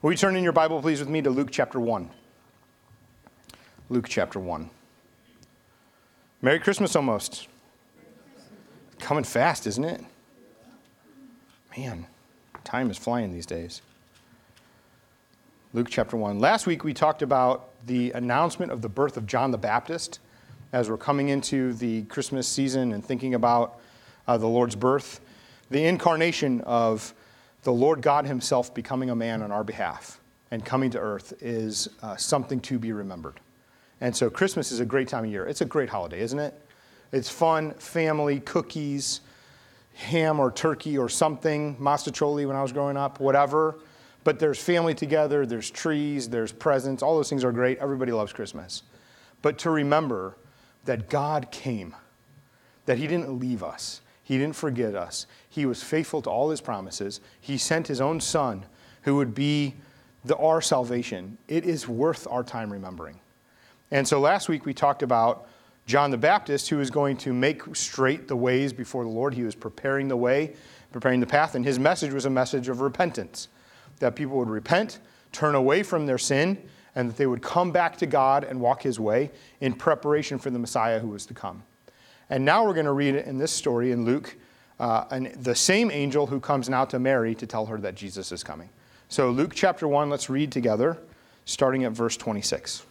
Will you turn in your Bible, please, with me to Luke chapter 1? Luke chapter 1. Merry Christmas almost. Coming fast, isn't it? Man, time is flying these days. Luke chapter 1. Last week we talked about the announcement of the birth of John the Baptist as we're coming into the Christmas season and thinking about uh, the Lord's birth, the incarnation of the Lord God Himself becoming a man on our behalf and coming to earth is uh, something to be remembered. And so Christmas is a great time of year. It's a great holiday, isn't it? It's fun, family, cookies, ham or turkey or something, mostaccioli when I was growing up, whatever. But there's family together, there's trees, there's presents. All those things are great. Everybody loves Christmas. But to remember that God came, that He didn't leave us, He didn't forget us, He was faithful to all His promises. He sent His own Son who would be the, our salvation. It is worth our time remembering. And so last week we talked about John the Baptist, who was going to make straight the ways before the Lord. He was preparing the way, preparing the path, and his message was a message of repentance that people would repent, turn away from their sin, and that they would come back to God and walk his way in preparation for the Messiah who was to come. And now we're going to read in this story in Luke uh, and the same angel who comes now to Mary to tell her that Jesus is coming. So, Luke chapter 1, let's read together, starting at verse 26.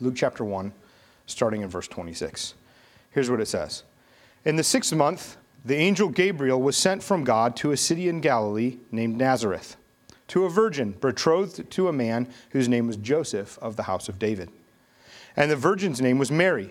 Luke chapter 1, starting in verse 26. Here's what it says In the sixth month, the angel Gabriel was sent from God to a city in Galilee named Nazareth, to a virgin betrothed to a man whose name was Joseph of the house of David. And the virgin's name was Mary.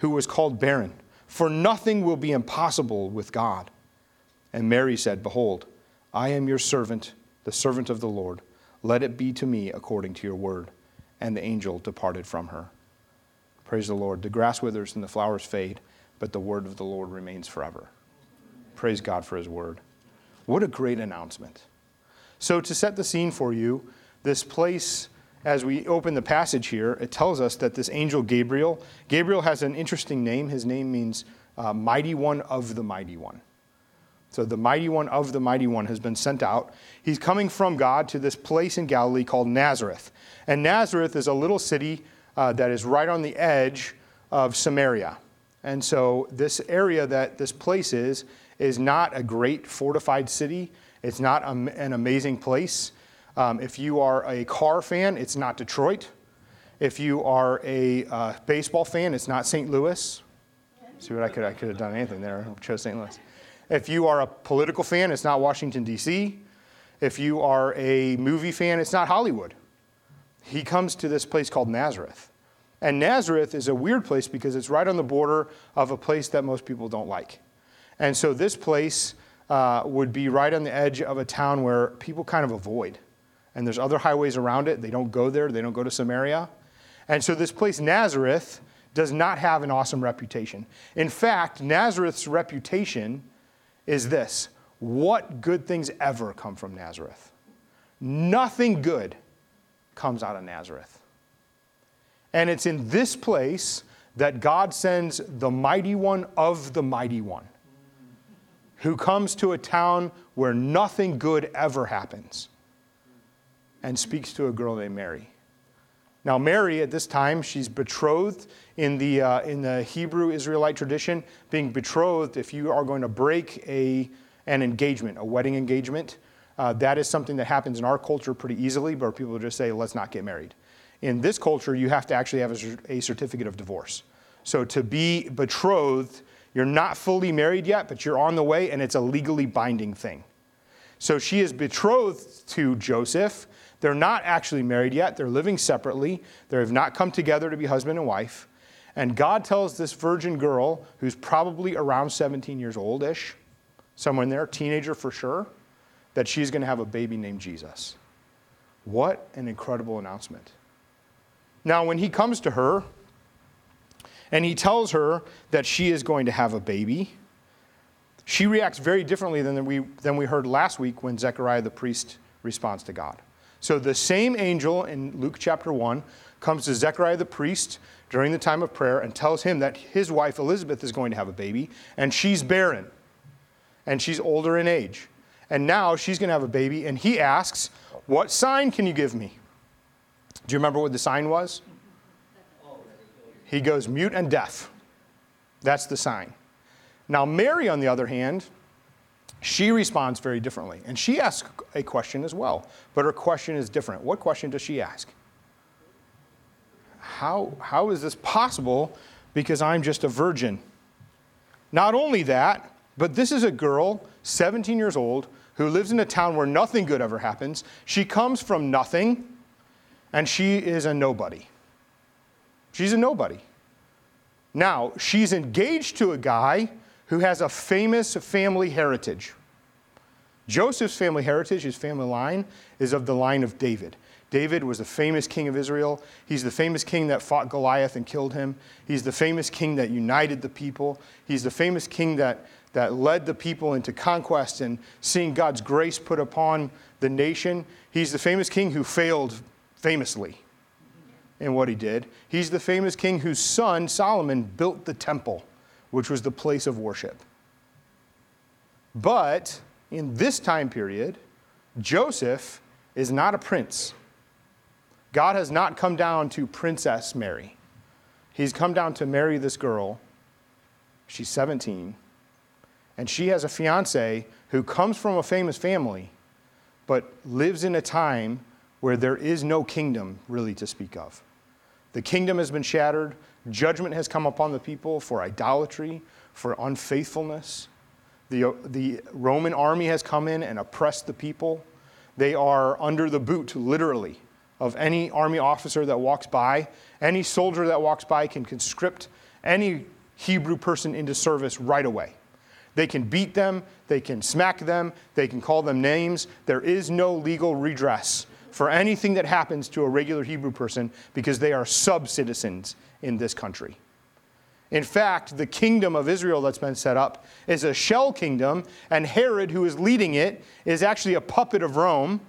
who was called barren for nothing will be impossible with God. And Mary said, Behold, I am your servant, the servant of the Lord. Let it be to me according to your word. And the angel departed from her. Praise the Lord. The grass withers and the flowers fade, but the word of the Lord remains forever. Praise God for his word. What a great announcement. So, to set the scene for you, this place as we open the passage here, it tells us that this angel Gabriel, Gabriel has an interesting name. His name means uh, mighty one of the mighty one. So the mighty one of the mighty one has been sent out. He's coming from God to this place in Galilee called Nazareth. And Nazareth is a little city uh, that is right on the edge of Samaria. And so this area that this place is, is not a great fortified city. It's not an amazing place. Um, if you are a car fan, it's not Detroit. If you are a uh, baseball fan, it's not St. Louis. See what I could I could have done anything there. I chose St. Louis. If you are a political fan, it's not Washington D.C. If you are a movie fan, it's not Hollywood. He comes to this place called Nazareth. And Nazareth is a weird place because it's right on the border of a place that most people don't like. And so this place uh, would be right on the edge of a town where people kind of avoid and there's other highways around it. They don't go there, they don't go to Samaria. And so this place, Nazareth, does not have an awesome reputation. In fact, Nazareth's reputation is this what good things ever come from Nazareth? Nothing good comes out of Nazareth. And it's in this place that God sends the mighty one of the mighty one, who comes to a town where nothing good ever happens and speaks to a girl named Mary. Now, Mary, at this time, she's betrothed in the, uh, in the Hebrew Israelite tradition. Being betrothed, if you are going to break a, an engagement, a wedding engagement, uh, that is something that happens in our culture pretty easily, where people just say, let's not get married. In this culture, you have to actually have a, a certificate of divorce. So to be betrothed, you're not fully married yet, but you're on the way, and it's a legally binding thing. So she is betrothed to Joseph. They're not actually married yet. They're living separately. They have not come together to be husband and wife. And God tells this virgin girl, who's probably around 17 years old ish, somewhere in there, teenager for sure, that she's going to have a baby named Jesus. What an incredible announcement. Now, when he comes to her and he tells her that she is going to have a baby, she reacts very differently than we, than we heard last week when Zechariah the priest responds to God. So, the same angel in Luke chapter 1 comes to Zechariah the priest during the time of prayer and tells him that his wife Elizabeth is going to have a baby, and she's barren, and she's older in age. And now she's going to have a baby, and he asks, What sign can you give me? Do you remember what the sign was? He goes mute and deaf. That's the sign. Now, Mary, on the other hand, she responds very differently. And she asks a question as well, but her question is different. What question does she ask? How, how is this possible because I'm just a virgin? Not only that, but this is a girl, 17 years old, who lives in a town where nothing good ever happens. She comes from nothing, and she is a nobody. She's a nobody. Now, she's engaged to a guy who has a famous family heritage. Joseph's family heritage, his family line, is of the line of David. David was the famous king of Israel. He's the famous king that fought Goliath and killed him. He's the famous king that united the people. He's the famous king that, that led the people into conquest and seeing God's grace put upon the nation. He's the famous king who failed famously in what he did. He's the famous king whose son, Solomon, built the temple which was the place of worship. But in this time period, Joseph is not a prince. God has not come down to Princess Mary. He's come down to marry this girl. She's 17. And she has a fiance who comes from a famous family, but lives in a time where there is no kingdom really to speak of. The kingdom has been shattered. Judgment has come upon the people for idolatry, for unfaithfulness. The, the Roman army has come in and oppressed the people. They are under the boot, literally, of any army officer that walks by. Any soldier that walks by can conscript any Hebrew person into service right away. They can beat them, they can smack them, they can call them names. There is no legal redress for anything that happens to a regular Hebrew person because they are sub citizens in this country. In fact, the kingdom of Israel that's been set up is a shell kingdom, and Herod, who is leading it, is actually a puppet of Rome.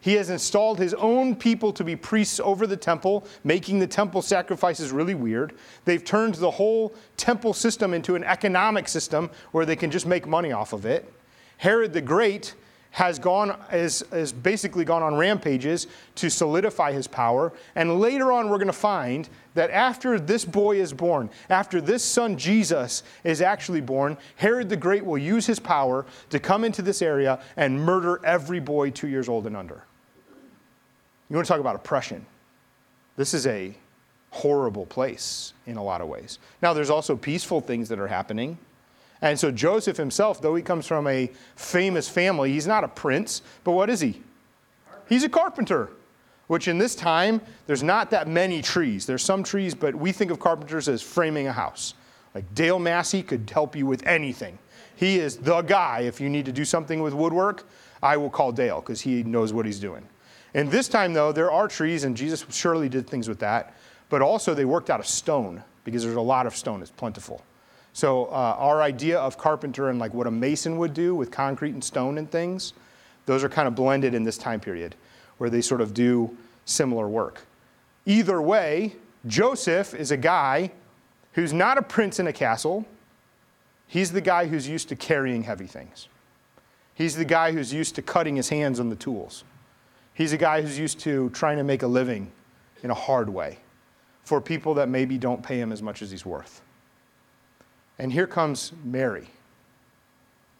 He has installed his own people to be priests over the temple, making the temple sacrifices really weird. They've turned the whole temple system into an economic system where they can just make money off of it. Herod the Great has gone is, is basically gone on rampages to solidify his power. And later on we're going to find that after this boy is born after this son jesus is actually born herod the great will use his power to come into this area and murder every boy two years old and under. You want to talk about oppression? This is a horrible place in a lot of ways. Now there's also peaceful things that are happening and so Joseph himself, though he comes from a famous family, he's not a prince, but what is he? He's a carpenter, which in this time, there's not that many trees. There's some trees, but we think of carpenters as framing a house. Like Dale Massey could help you with anything. He is the guy. If you need to do something with woodwork, I will call Dale because he knows what he's doing. And this time, though, there are trees, and Jesus surely did things with that, but also they worked out of stone because there's a lot of stone, it's plentiful. So uh, our idea of carpenter and like what a mason would do with concrete and stone and things, those are kind of blended in this time period where they sort of do similar work. Either way, Joseph is a guy who's not a prince in a castle. He's the guy who's used to carrying heavy things. He's the guy who's used to cutting his hands on the tools. He's a guy who's used to trying to make a living in a hard way for people that maybe don't pay him as much as he's worth. And here comes Mary,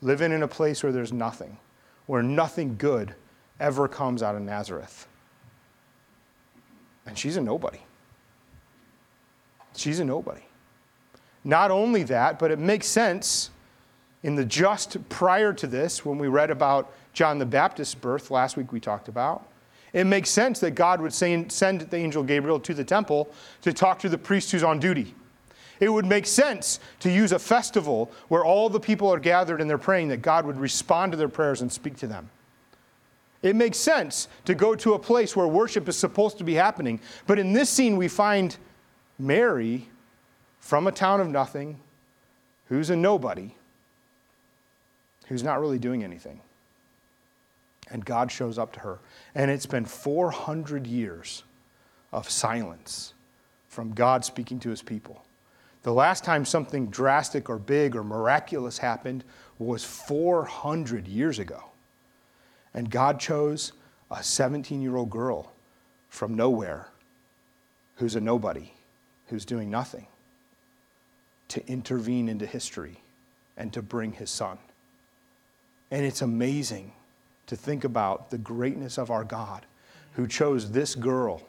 living in a place where there's nothing, where nothing good ever comes out of Nazareth. And she's a nobody. She's a nobody. Not only that, but it makes sense in the just prior to this, when we read about John the Baptist's birth, last week we talked about, it makes sense that God would send the angel Gabriel to the temple to talk to the priest who's on duty. It would make sense to use a festival where all the people are gathered and they're praying that God would respond to their prayers and speak to them. It makes sense to go to a place where worship is supposed to be happening. But in this scene, we find Mary from a town of nothing, who's a nobody, who's not really doing anything. And God shows up to her. And it's been 400 years of silence from God speaking to his people. The last time something drastic or big or miraculous happened was 400 years ago. And God chose a 17 year old girl from nowhere who's a nobody, who's doing nothing, to intervene into history and to bring his son. And it's amazing to think about the greatness of our God who chose this girl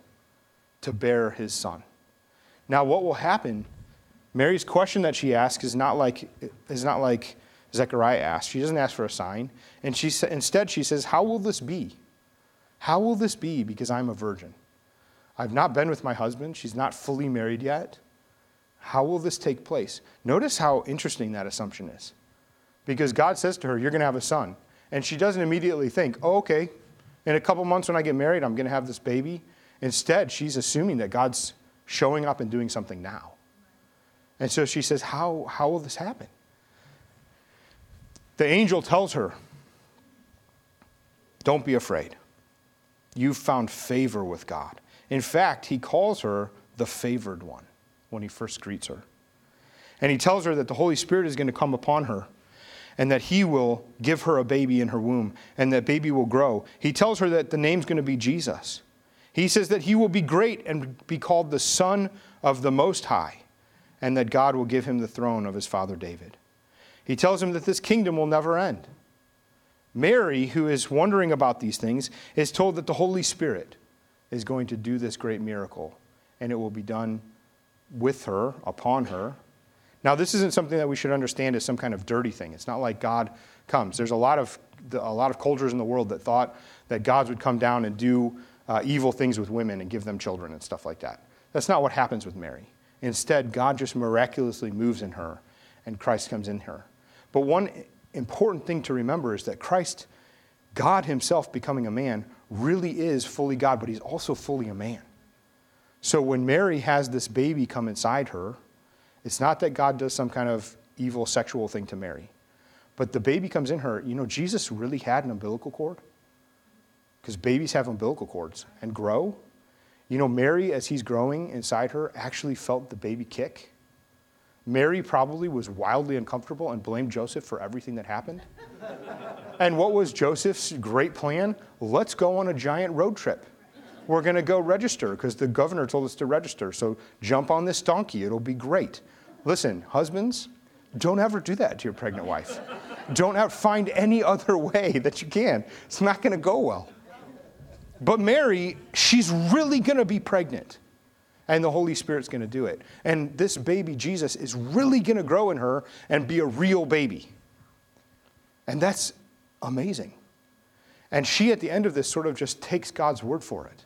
to bear his son. Now, what will happen? Mary's question that she asks is not like, is not like Zechariah asked. She doesn't ask for a sign. And she, instead, she says, How will this be? How will this be because I'm a virgin? I've not been with my husband. She's not fully married yet. How will this take place? Notice how interesting that assumption is. Because God says to her, You're going to have a son. And she doesn't immediately think, Oh, okay, in a couple months when I get married, I'm going to have this baby. Instead, she's assuming that God's showing up and doing something now. And so she says, How, how will this happen? The angel tells her, Don't be afraid. You've found favor with God. In fact, he calls her the favored one when he first greets her. And he tells her that the Holy Spirit is going to come upon her and that he will give her a baby in her womb and that baby will grow. He tells her that the name's going to be Jesus. He says that he will be great and be called the Son of the Most High and that God will give him the throne of his father David. He tells him that this kingdom will never end. Mary, who is wondering about these things, is told that the Holy Spirit is going to do this great miracle and it will be done with her, upon her. Now, this isn't something that we should understand as some kind of dirty thing. It's not like God comes. There's a lot of, a lot of cultures in the world that thought that gods would come down and do uh, evil things with women and give them children and stuff like that. That's not what happens with Mary. Instead, God just miraculously moves in her and Christ comes in her. But one important thing to remember is that Christ, God Himself becoming a man, really is fully God, but He's also fully a man. So when Mary has this baby come inside her, it's not that God does some kind of evil sexual thing to Mary, but the baby comes in her. You know, Jesus really had an umbilical cord because babies have umbilical cords and grow. You know, Mary, as he's growing inside her, actually felt the baby kick. Mary probably was wildly uncomfortable and blamed Joseph for everything that happened. and what was Joseph's great plan? Let's go on a giant road trip we're going to go register because the governor told us to register. So jump on this donkey, it'll be great. Listen, husbands, don't ever do that to your pregnant wife. don't ever find any other way that you can. It's not going to go well. But Mary, she's really going to be pregnant. And the Holy Spirit's going to do it. And this baby, Jesus, is really going to grow in her and be a real baby. And that's amazing. And she, at the end of this, sort of just takes God's word for it.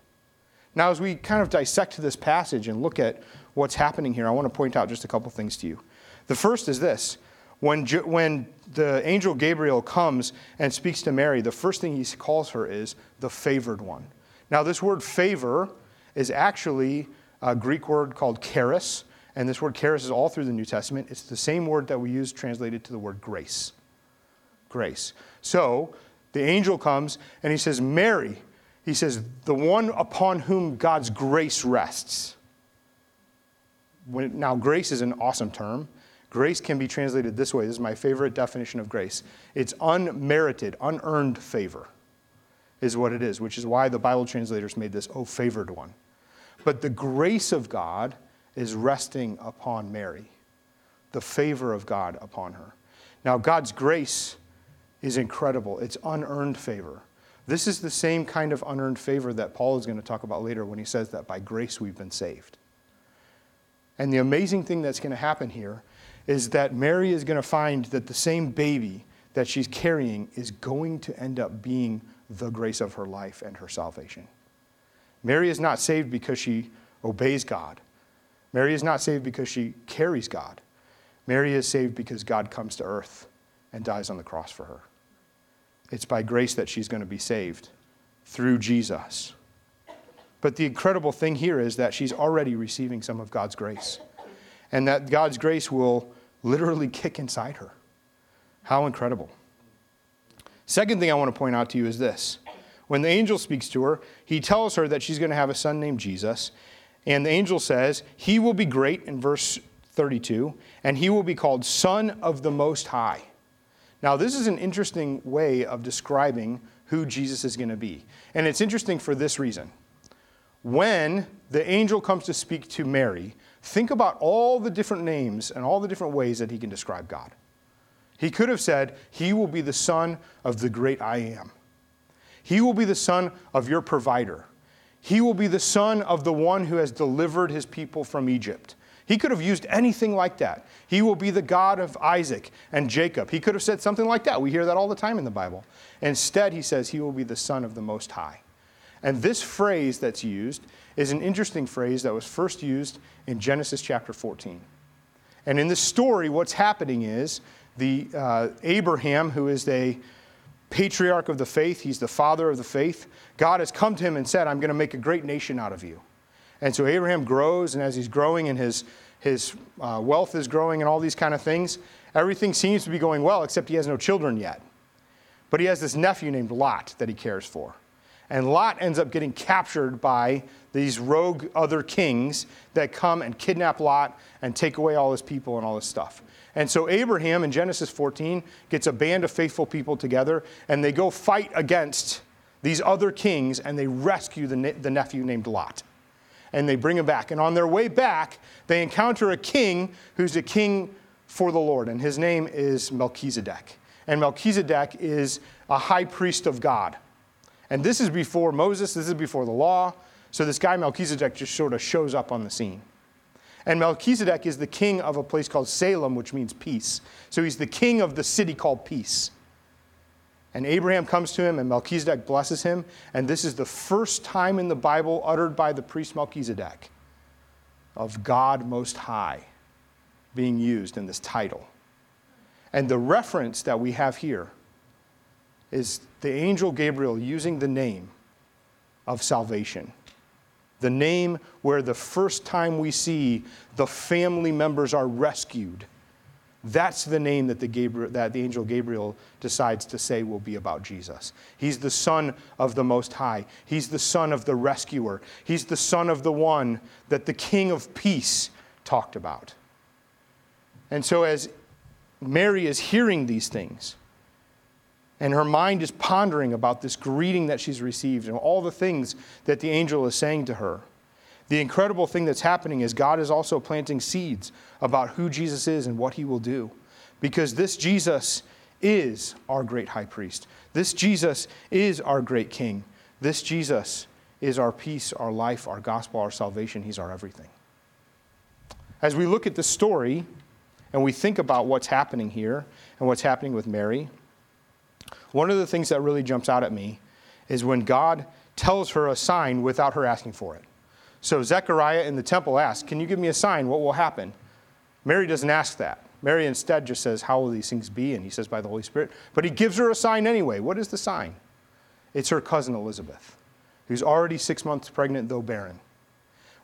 Now, as we kind of dissect this passage and look at what's happening here, I want to point out just a couple things to you. The first is this when, when the angel Gabriel comes and speaks to Mary, the first thing he calls her is the favored one. Now, this word favor is actually a Greek word called charis, and this word charis is all through the New Testament. It's the same word that we use translated to the word grace. Grace. So, the angel comes and he says, Mary, he says, the one upon whom God's grace rests. When, now, grace is an awesome term. Grace can be translated this way. This is my favorite definition of grace it's unmerited, unearned favor, is what it is, which is why the Bible translators made this, oh, favored one. But the grace of God is resting upon Mary, the favor of God upon her. Now, God's grace is incredible. It's unearned favor. This is the same kind of unearned favor that Paul is going to talk about later when he says that by grace we've been saved. And the amazing thing that's going to happen here is that Mary is going to find that the same baby that she's carrying is going to end up being the grace of her life and her salvation. Mary is not saved because she obeys God. Mary is not saved because she carries God. Mary is saved because God comes to earth and dies on the cross for her. It's by grace that she's going to be saved through Jesus. But the incredible thing here is that she's already receiving some of God's grace, and that God's grace will literally kick inside her. How incredible. Second thing I want to point out to you is this. When the angel speaks to her, he tells her that she's going to have a son named Jesus. And the angel says, He will be great in verse 32, and he will be called Son of the Most High. Now, this is an interesting way of describing who Jesus is going to be. And it's interesting for this reason. When the angel comes to speak to Mary, think about all the different names and all the different ways that he can describe God. He could have said, He will be the Son of the great I am. He will be the Son of your provider. He will be the Son of the one who has delivered his people from Egypt. He could have used anything like that. He will be the God of Isaac and Jacob. He could have said something like that. We hear that all the time in the Bible. Instead, he says he will be the Son of the Most High. And this phrase that's used is an interesting phrase that was first used in Genesis chapter 14. And in this story, what's happening is the uh, Abraham, who is a patriarch of the faith, he's the father of the faith. God has come to him and said, I'm going to make a great nation out of you. And so Abraham grows, and as he's growing and his, his uh, wealth is growing and all these kind of things, everything seems to be going well, except he has no children yet. But he has this nephew named Lot that he cares for. And Lot ends up getting captured by these rogue other kings that come and kidnap Lot and take away all his people and all his stuff. And so Abraham in Genesis 14 gets a band of faithful people together and they go fight against these other kings and they rescue the, ne- the nephew named Lot. And they bring him back. And on their way back, they encounter a king who's a king for the Lord, and his name is Melchizedek. And Melchizedek is a high priest of God. And this is before Moses, this is before the law. So this guy Melchizedek just sort of shows up on the scene. And Melchizedek is the king of a place called Salem, which means peace. So he's the king of the city called Peace. And Abraham comes to him, and Melchizedek blesses him. And this is the first time in the Bible uttered by the priest Melchizedek of God Most High being used in this title. And the reference that we have here is the angel Gabriel using the name of salvation the name where the first time we see the family members are rescued. That's the name that the, Gabriel, that the angel Gabriel decides to say will be about Jesus. He's the Son of the Most High. He's the Son of the Rescuer. He's the Son of the one that the King of Peace talked about. And so, as Mary is hearing these things, and her mind is pondering about this greeting that she's received and all the things that the angel is saying to her. The incredible thing that's happening is God is also planting seeds about who Jesus is and what he will do. Because this Jesus is our great high priest. This Jesus is our great king. This Jesus is our peace, our life, our gospel, our salvation. He's our everything. As we look at this story and we think about what's happening here and what's happening with Mary, one of the things that really jumps out at me is when God tells her a sign without her asking for it. So Zechariah in the temple asks, Can you give me a sign? What will happen? Mary doesn't ask that. Mary instead just says, How will these things be? And he says, By the Holy Spirit. But he gives her a sign anyway. What is the sign? It's her cousin Elizabeth, who's already six months pregnant, though barren.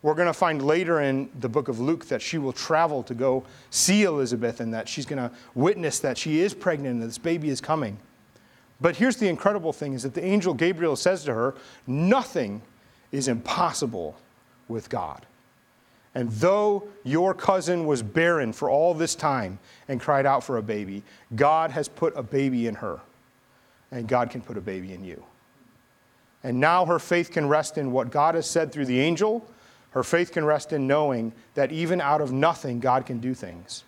We're going to find later in the book of Luke that she will travel to go see Elizabeth and that she's going to witness that she is pregnant and this baby is coming. But here's the incredible thing is that the angel Gabriel says to her, Nothing is impossible with God. And though your cousin was barren for all this time and cried out for a baby, God has put a baby in her, and God can put a baby in you. And now her faith can rest in what God has said through the angel. Her faith can rest in knowing that even out of nothing, God can do things.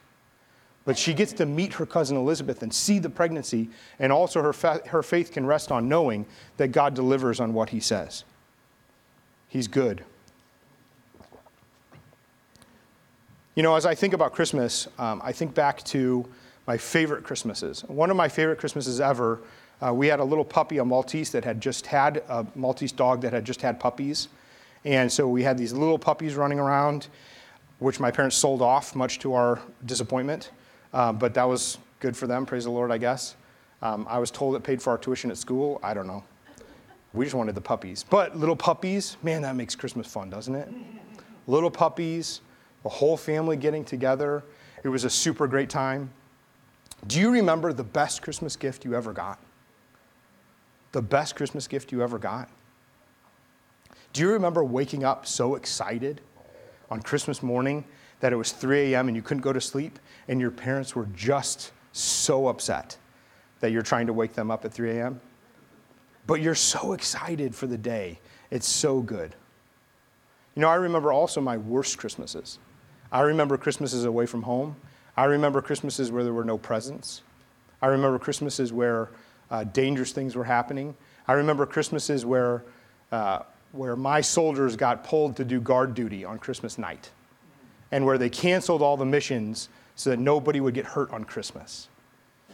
But she gets to meet her cousin Elizabeth and see the pregnancy, and also her, fa- her faith can rest on knowing that God delivers on what he says. He's good. You know, as I think about Christmas, um, I think back to my favorite Christmases. One of my favorite Christmases ever, uh, we had a little puppy, a Maltese that had just had a Maltese dog that had just had puppies. And so we had these little puppies running around, which my parents sold off, much to our disappointment. Um, but that was good for them, praise the Lord, I guess. Um, I was told it paid for our tuition at school. I don't know. We just wanted the puppies. But little puppies, man, that makes Christmas fun, doesn't it? Little puppies, the whole family getting together. It was a super great time. Do you remember the best Christmas gift you ever got? The best Christmas gift you ever got? Do you remember waking up so excited on Christmas morning that it was 3 a.m. and you couldn't go to sleep, and your parents were just so upset that you're trying to wake them up at 3 a.m.? But you're so excited for the day. It's so good. You know, I remember also my worst Christmases. I remember Christmases away from home. I remember Christmases where there were no presents. I remember Christmases where uh, dangerous things were happening. I remember Christmases where, uh, where my soldiers got pulled to do guard duty on Christmas night and where they canceled all the missions so that nobody would get hurt on Christmas,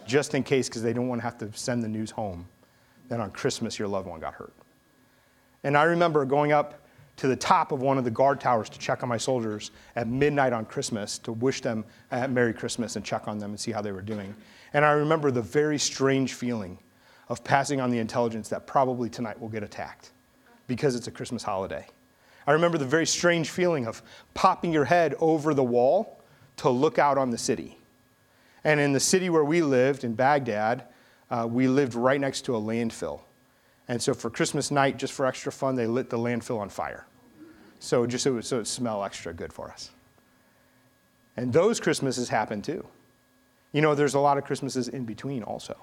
just in case, because they don't want to have to send the news home that on Christmas your loved one got hurt. And I remember going up to the top of one of the guard towers to check on my soldiers at midnight on Christmas to wish them a Merry Christmas and check on them and see how they were doing. And I remember the very strange feeling of passing on the intelligence that probably tonight we'll get attacked because it's a Christmas holiday. I remember the very strange feeling of popping your head over the wall to look out on the city. And in the city where we lived, in Baghdad, uh, we lived right next to a landfill. And so for Christmas night, just for extra fun, they lit the landfill on fire. So just so it, so it smelled extra good for us. And those Christmases happen too. You know, there's a lot of Christmases in between also.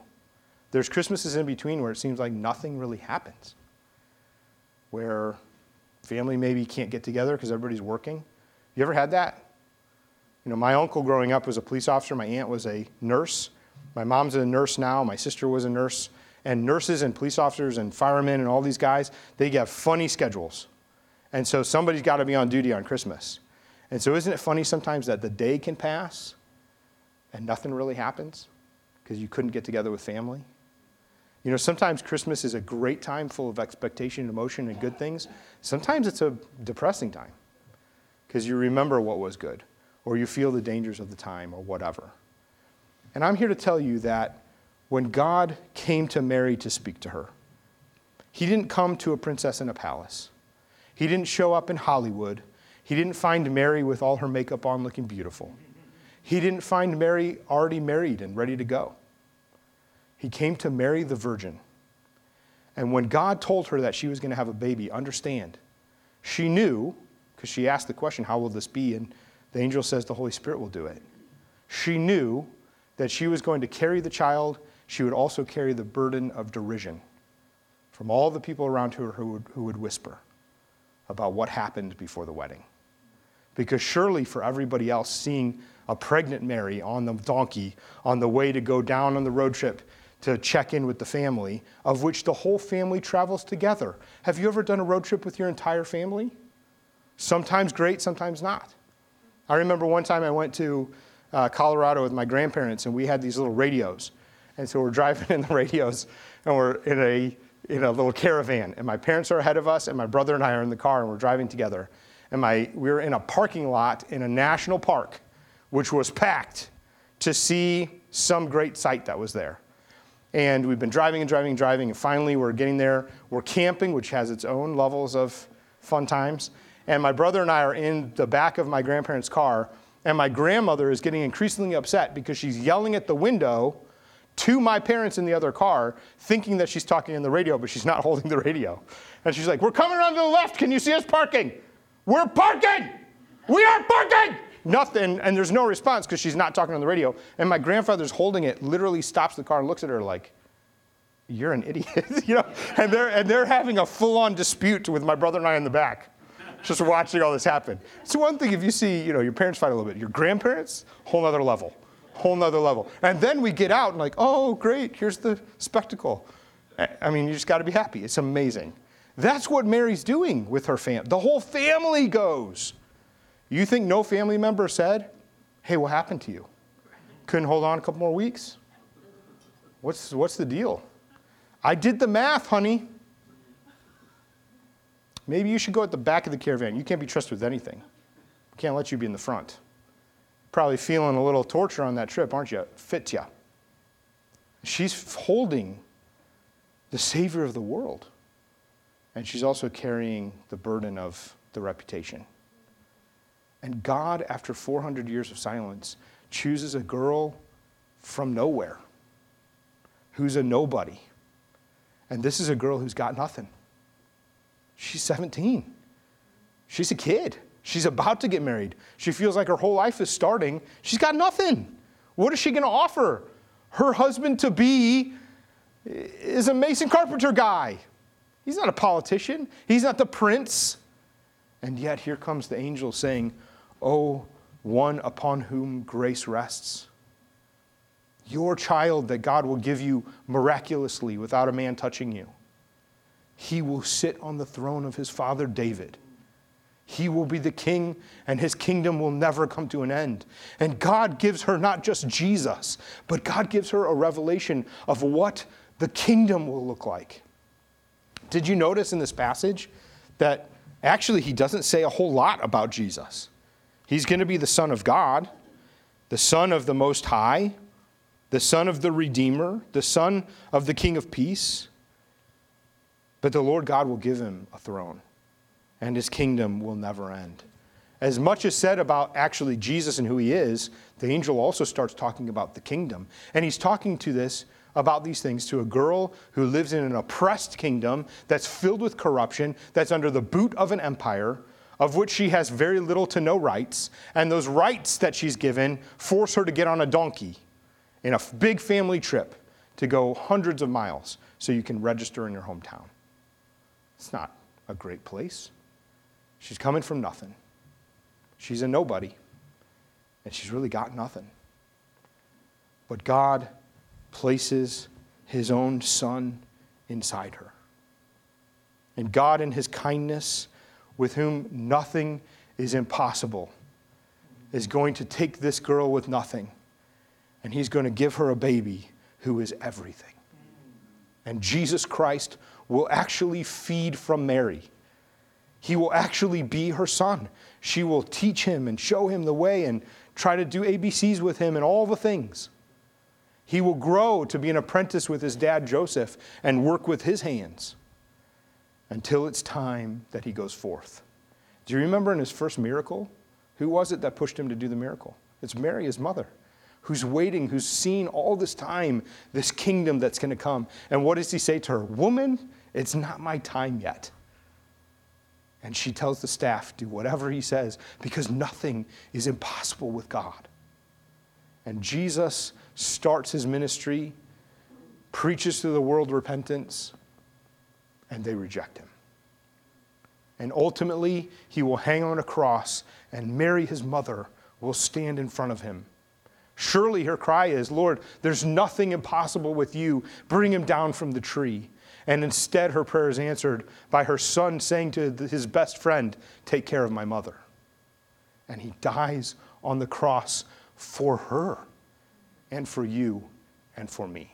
There's Christmases in between where it seems like nothing really happens, where family maybe can't get together because everybody's working. You ever had that? You know, my uncle growing up was a police officer, my aunt was a nurse. My mom's a nurse now, my sister was a nurse. And nurses and police officers and firemen and all these guys, they have funny schedules. And so somebody's got to be on duty on Christmas. And so isn't it funny sometimes that the day can pass and nothing really happens because you couldn't get together with family? You know, sometimes Christmas is a great time full of expectation and emotion and good things. Sometimes it's a depressing time because you remember what was good or you feel the dangers of the time or whatever. And I'm here to tell you that when God came to Mary to speak to her, he didn't come to a princess in a palace. He didn't show up in Hollywood. He didn't find Mary with all her makeup on looking beautiful. He didn't find Mary already married and ready to go. He came to Mary the virgin. And when God told her that she was going to have a baby, understand, she knew, because she asked the question, How will this be? And the angel says the Holy Spirit will do it. She knew that she was going to carry the child. She would also carry the burden of derision from all the people around her who would, who would whisper about what happened before the wedding. Because surely for everybody else, seeing a pregnant Mary on the donkey on the way to go down on the road trip to check in with the family, of which the whole family travels together. Have you ever done a road trip with your entire family? Sometimes great, sometimes not. I remember one time I went to uh, Colorado with my grandparents, and we had these little radios. And so we're driving in the radios, and we're in a, in a little caravan. And my parents are ahead of us, and my brother and I are in the car, and we're driving together. And my, we were in a parking lot in a national park, which was packed to see some great sight that was there. And we've been driving and driving and driving, and finally we're getting there. We're camping, which has its own levels of fun times. And my brother and I are in the back of my grandparents' car, and my grandmother is getting increasingly upset because she's yelling at the window to my parents in the other car, thinking that she's talking in the radio, but she's not holding the radio. And she's like, We're coming around to the left. Can you see us parking? We're parking! We are parking! Nothing, and there's no response because she's not talking on the radio. And my grandfather's holding it, literally stops the car and looks at her like, You're an idiot. you know? And they're, and they're having a full on dispute with my brother and I in the back, just watching all this happen. It's one thing if you see, you know, your parents fight a little bit. Your grandparents, whole other level. Whole nother level. And then we get out and, like, oh, great, here's the spectacle. I mean, you just got to be happy. It's amazing. That's what Mary's doing with her family. The whole family goes. You think no family member said, hey, what happened to you? Couldn't hold on a couple more weeks? What's, what's the deal? I did the math, honey. Maybe you should go at the back of the caravan. You can't be trusted with anything. Can't let you be in the front. Probably feeling a little torture on that trip, aren't you? Fits you. She's holding the Savior of the world. And she's also carrying the burden of the reputation. And God, after 400 years of silence, chooses a girl from nowhere who's a nobody. And this is a girl who's got nothing. She's 17. She's a kid. She's about to get married. She feels like her whole life is starting. She's got nothing. What is she going to offer? Her husband to be is a mason carpenter guy. He's not a politician, he's not the prince. And yet, here comes the angel saying, Oh, one upon whom grace rests. Your child that God will give you miraculously without a man touching you. He will sit on the throne of his father David. He will be the king, and his kingdom will never come to an end. And God gives her not just Jesus, but God gives her a revelation of what the kingdom will look like. Did you notice in this passage that actually he doesn't say a whole lot about Jesus? He's going to be the Son of God, the Son of the Most High, the Son of the Redeemer, the Son of the King of Peace. But the Lord God will give him a throne, and his kingdom will never end. As much is said about actually Jesus and who he is, the angel also starts talking about the kingdom. And he's talking to this about these things to a girl who lives in an oppressed kingdom that's filled with corruption, that's under the boot of an empire, of which she has very little to no rights. And those rights that she's given force her to get on a donkey in a big family trip to go hundreds of miles so you can register in your hometown. It's not a great place. She's coming from nothing. She's a nobody, and she's really got nothing. But God places his own son inside her. And God, in his kindness, with whom nothing is impossible, is going to take this girl with nothing and he's going to give her a baby who is everything. And Jesus Christ will actually feed from Mary. He will actually be her son. She will teach him and show him the way and try to do ABCs with him and all the things. He will grow to be an apprentice with his dad Joseph and work with his hands until it's time that he goes forth. Do you remember in his first miracle? Who was it that pushed him to do the miracle? It's Mary, his mother, who's waiting, who's seen all this time this kingdom that's going to come. And what does he say to her? Woman, it's not my time yet. And she tells the staff, do whatever he says, because nothing is impossible with God. And Jesus starts his ministry, preaches to the world repentance, and they reject him. And ultimately, he will hang on a cross, and Mary, his mother, will stand in front of him. Surely her cry is, Lord, there's nothing impossible with you. Bring him down from the tree. And instead, her prayer is answered by her son saying to his best friend, Take care of my mother. And he dies on the cross for her and for you and for me.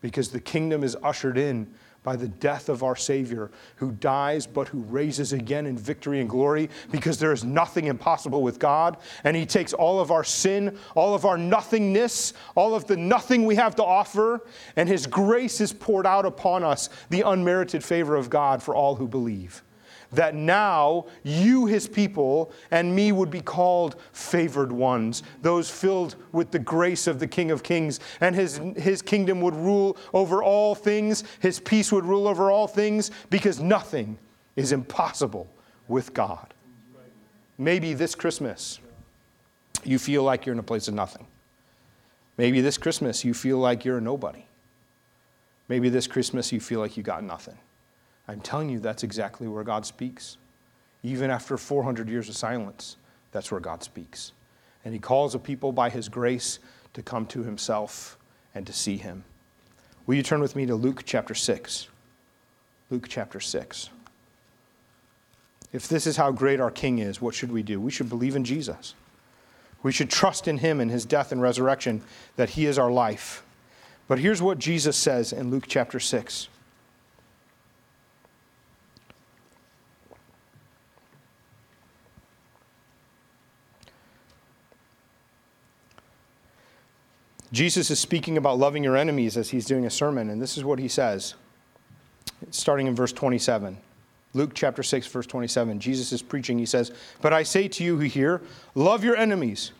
Because the kingdom is ushered in by the death of our Savior, who dies but who raises again in victory and glory, because there is nothing impossible with God. And He takes all of our sin, all of our nothingness, all of the nothing we have to offer, and His grace is poured out upon us, the unmerited favor of God for all who believe that now you, his people, and me would be called favored ones, those filled with the grace of the King of Kings, and his, his kingdom would rule over all things, his peace would rule over all things, because nothing is impossible with God. Maybe this Christmas you feel like you're in a place of nothing. Maybe this Christmas you feel like you're a nobody. Maybe this Christmas you feel like you got nothing. I'm telling you, that's exactly where God speaks. Even after 400 years of silence, that's where God speaks. and he calls a people by his grace to come to himself and to see him. Will you turn with me to Luke chapter 6? Luke chapter 6. If this is how great our King is, what should we do? We should believe in Jesus. We should trust in him and his death and resurrection, that he is our life. But here's what Jesus says in Luke chapter 6. Jesus is speaking about loving your enemies as he's doing a sermon, and this is what he says, starting in verse 27. Luke chapter 6, verse 27. Jesus is preaching. He says, But I say to you who hear, love your enemies.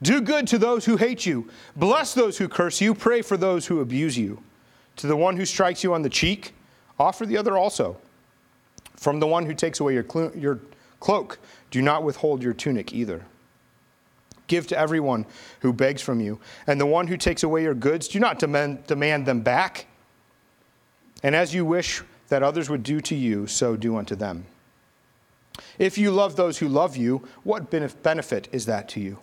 Do good to those who hate you. Bless those who curse you. Pray for those who abuse you. To the one who strikes you on the cheek, offer the other also. From the one who takes away your, clo- your cloak, do not withhold your tunic either. Give to everyone who begs from you. And the one who takes away your goods, do not demand, demand them back. And as you wish that others would do to you, so do unto them. If you love those who love you, what benefit is that to you?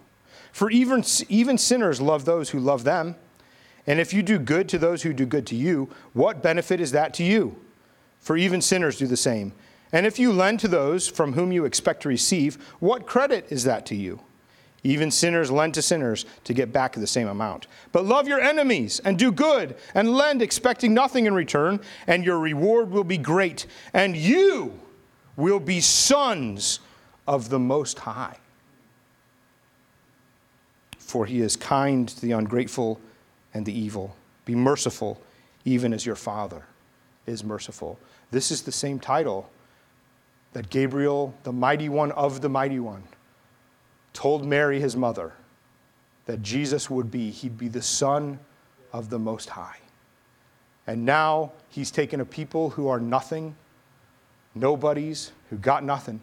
For even, even sinners love those who love them. And if you do good to those who do good to you, what benefit is that to you? For even sinners do the same. And if you lend to those from whom you expect to receive, what credit is that to you? Even sinners lend to sinners to get back the same amount. But love your enemies and do good and lend expecting nothing in return, and your reward will be great, and you will be sons of the Most High. For he is kind to the ungrateful and the evil. Be merciful, even as your Father is merciful. This is the same title that Gabriel, the mighty one of the mighty one, told Mary, his mother, that Jesus would be, he'd be the Son of the Most High. And now he's taken a people who are nothing, nobodies, who got nothing,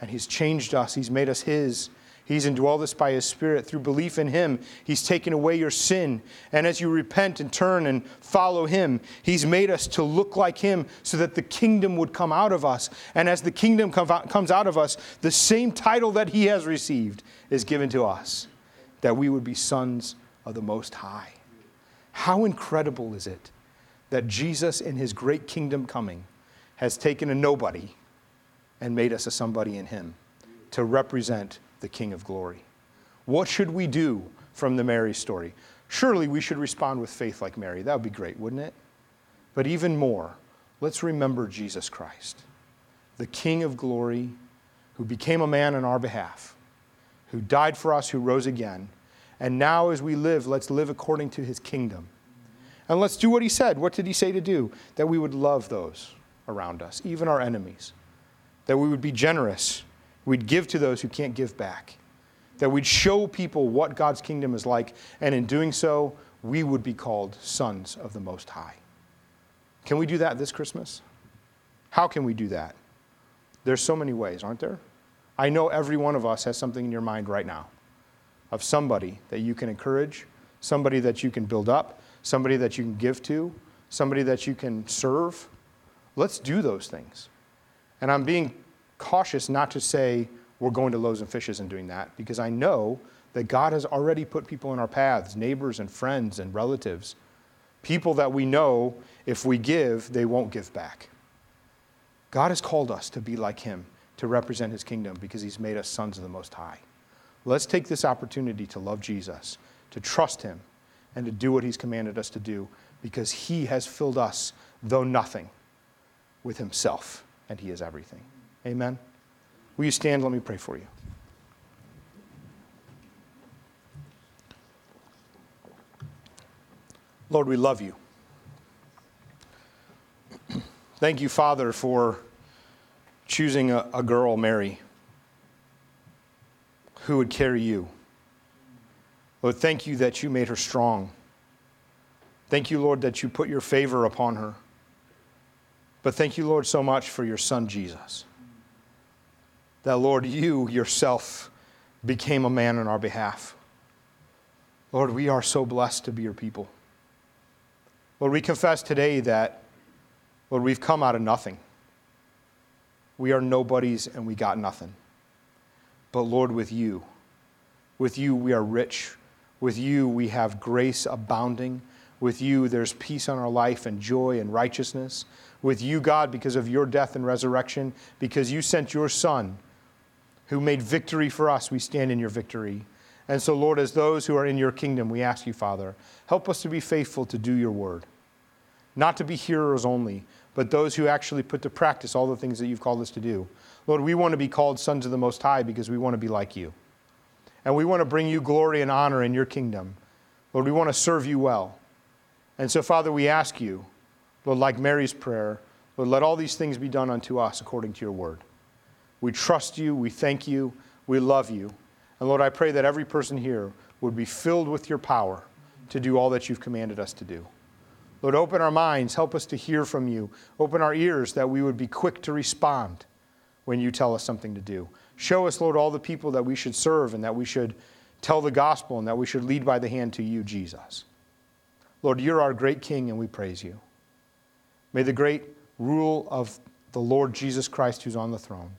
and he's changed us. He's made us his. He's indwelled us by His Spirit. Through belief in Him, He's taken away your sin. And as you repent and turn and follow Him, He's made us to look like Him so that the kingdom would come out of us. And as the kingdom comes out of us, the same title that He has received is given to us that we would be sons of the Most High. How incredible is it that Jesus, in His great kingdom coming, has taken a nobody and made us a somebody in Him to represent the King of glory. What should we do from the Mary story? Surely we should respond with faith like Mary. That would be great, wouldn't it? But even more, let's remember Jesus Christ, the King of glory, who became a man on our behalf, who died for us, who rose again. And now, as we live, let's live according to his kingdom. And let's do what he said. What did he say to do? That we would love those around us, even our enemies. That we would be generous We'd give to those who can't give back. That we'd show people what God's kingdom is like, and in doing so, we would be called sons of the Most High. Can we do that this Christmas? How can we do that? There's so many ways, aren't there? I know every one of us has something in your mind right now of somebody that you can encourage, somebody that you can build up, somebody that you can give to, somebody that you can serve. Let's do those things. And I'm being cautious not to say we're going to Loaves and Fishes and doing that because I know that God has already put people in our paths, neighbors and friends and relatives, people that we know if we give, they won't give back. God has called us to be like Him, to represent His kingdom because He's made us sons of the Most High. Let's take this opportunity to love Jesus, to trust Him, and to do what He's commanded us to do because He has filled us, though nothing, with Himself, and He is everything. Amen. Will you stand? Let me pray for you. Lord, we love you. Thank you, Father, for choosing a, a, girl, Mary, who would carry you. Lord, thank you that you made her strong. Thank you, Lord, that you put your favor upon her. But thank you, Lord, so much for your son, Jesus that, Lord, you yourself became a man on our behalf. Lord, we are so blessed to be your people. Lord, we confess today that, Lord, we've come out of nothing. We are nobodies and we got nothing. But Lord, with you, with you we are rich. With you we have grace abounding. With you there's peace on our life and joy and righteousness. With you, God, because of your death and resurrection, because you sent your Son who made victory for us, we stand in your victory. And so, Lord, as those who are in your kingdom, we ask you, Father, help us to be faithful to do your word. Not to be hearers only, but those who actually put to practice all the things that you've called us to do. Lord, we want to be called sons of the Most High because we want to be like you. And we want to bring you glory and honor in your kingdom. Lord, we want to serve you well. And so, Father, we ask you, Lord, like Mary's prayer, Lord, let all these things be done unto us according to your word. We trust you, we thank you, we love you. And Lord, I pray that every person here would be filled with your power to do all that you've commanded us to do. Lord, open our minds, help us to hear from you. Open our ears that we would be quick to respond when you tell us something to do. Show us, Lord, all the people that we should serve and that we should tell the gospel and that we should lead by the hand to you, Jesus. Lord, you're our great King and we praise you. May the great rule of the Lord Jesus Christ who's on the throne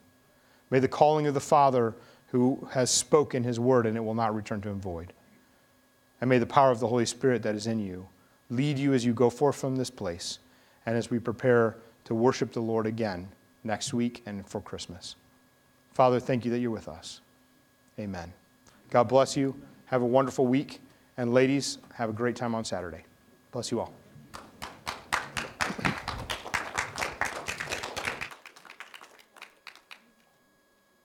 May the calling of the Father who has spoken his word and it will not return to him void. And may the power of the Holy Spirit that is in you lead you as you go forth from this place and as we prepare to worship the Lord again next week and for Christmas. Father, thank you that you're with us. Amen. God bless you. Have a wonderful week. And ladies, have a great time on Saturday. Bless you all.